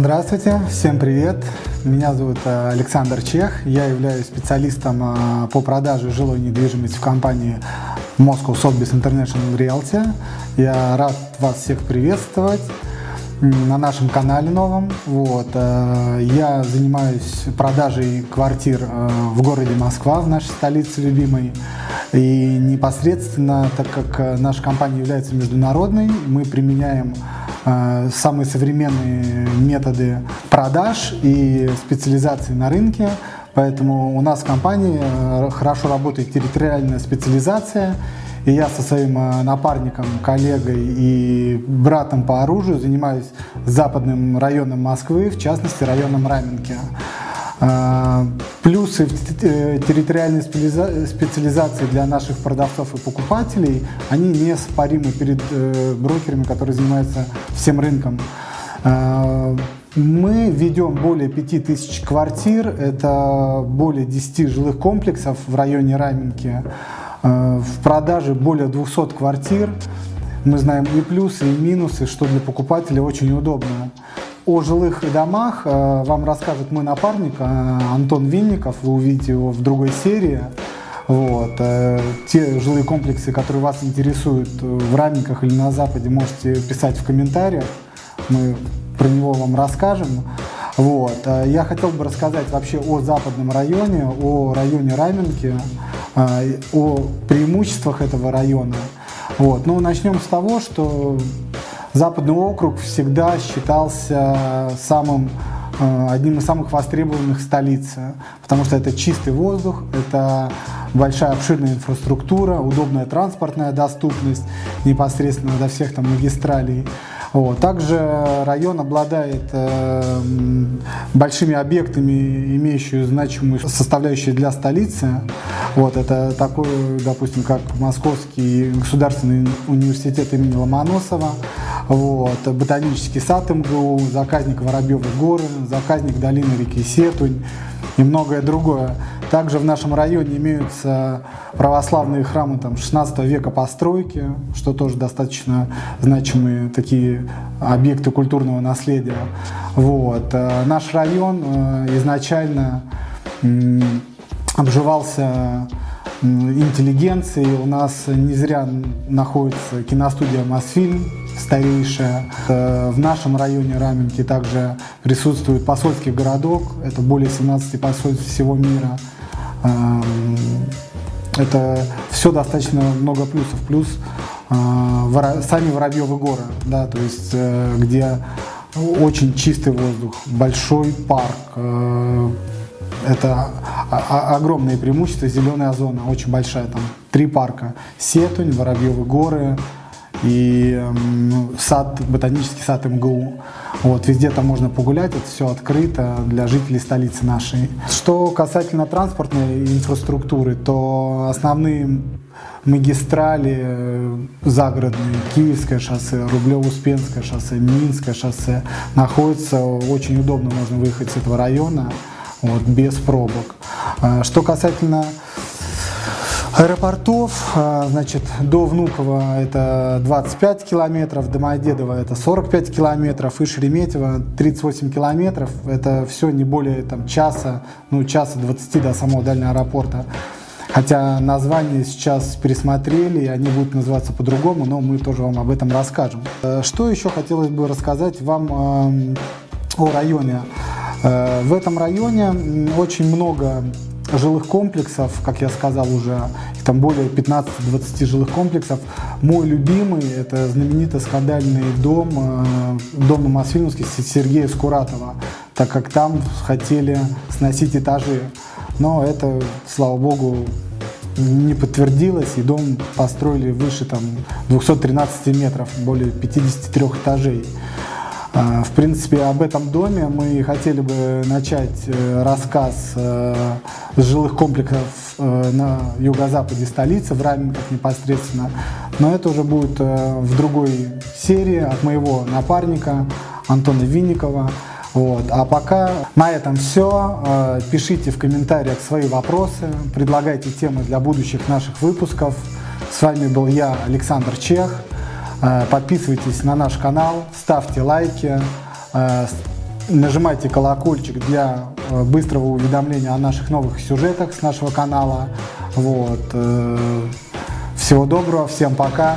Здравствуйте, всем привет. Меня зовут э, Александр Чех. Я являюсь специалистом э, по продаже жилой недвижимости в компании Moscow Sotheby's International Realty. Я рад вас всех приветствовать на нашем канале новом. Вот. Э, я занимаюсь продажей квартир в городе Москва, в нашей столице любимой. И непосредственно, так как наша компания является международной, мы применяем самые современные методы продаж и специализации на рынке. Поэтому у нас в компании э, хорошо работает территориальная специализация. И я со своим э, напарником, коллегой и братом по оружию занимаюсь западным районом Москвы, в частности районом Раменки. А, плюсы территориальной специализации для наших продавцов и покупателей, они неоспоримы перед э, брокерами, которые занимаются всем рынком. А, мы ведем более 5000 квартир, это более 10 жилых комплексов в районе Раменки. А, в продаже более 200 квартир. Мы знаем и плюсы, и минусы, что для покупателя очень удобно. О жилых домах э, вам расскажет мой напарник э, Антон Винников. Вы увидите его в другой серии. Вот. Э, те жилые комплексы, которые вас интересуют в Раменках или на Западе, можете писать в комментариях. Мы про него вам расскажем. Вот. Я хотел бы рассказать вообще о западном районе, о районе Раменки, о преимуществах этого района. Вот. Ну, начнем с того, что Западный округ всегда считался самым э, одним из самых востребованных столиц, потому что это чистый воздух, это большая обширная инфраструктура, удобная транспортная доступность непосредственно до всех там магистралей. Вот. Также район обладает э, большими объектами, имеющими значимую составляющую для столицы. Вот. Это такой, допустим, как Московский государственный университет имени Ломоносова, вот. ботанический сад МГУ, заказник Воробьевы горы, заказник долины реки Сетунь и многое другое. Также в нашем районе имеются православные храмы там, 16 века постройки, что тоже достаточно значимые такие объекты культурного наследия. Вот. Э, наш район э, изначально обживался интеллигенцией. У нас не зря находится киностудия «Мосфильм», старейшая. В нашем районе Раменки также присутствует посольский городок. Это более 17 посольств всего мира. Эм, это все достаточно много плюсов. Плюс э, сами Воробьевы горы, да, то есть э, где очень чистый воздух, большой парк. Э, это огромные преимущества, зеленая зона, очень большая, там три парка. Сетунь, Воробьевы горы, и э, сад, ботанический сад МГУ. Вот, везде там можно погулять, это все открыто для жителей столицы нашей. Что касательно транспортной инфраструктуры, то основные магистрали э, загородные, Киевское шоссе, Рублево-Успенское шоссе, Минское шоссе находятся, очень удобно можно выехать с этого района вот, без пробок. А, что касательно аэропортов. А, значит, до Внуково это 25 километров, Домодедово это 45 километров и Шереметьево 38 километров. Это все не более там, часа, ну часа 20 до самого дальнего аэропорта. Хотя название сейчас пересмотрели, они будут называться по-другому, но мы тоже вам об этом расскажем. Э, что еще хотелось бы рассказать вам э, о районе? Э, в этом районе очень много жилых комплексов, как я сказал уже, там более 15-20 жилых комплексов. Мой любимый – это знаменитый скандальный дом, э, дом на Мосфильмовске Сергея Скуратова, так как там хотели сносить этажи. Но это, слава богу, не подтвердилось, и дом построили выше там, 213 метров, более 53 этажей. А, в принципе, об этом доме мы хотели бы начать э, рассказ э, с жилых комплексов э, на юго-западе столицы, в Раменках непосредственно. Но это уже будет в другой серии от моего напарника Антона Винникова. Вот. А пока на этом все. Пишите в комментариях свои вопросы, предлагайте темы для будущих наших выпусков. С вами был я, Александр Чех. Э, подписывайтесь на наш канал, ставьте лайки, э, Нажимайте колокольчик для э, быстрого уведомления о наших новых сюжетах с нашего канала. Вот. Всего доброго, всем пока.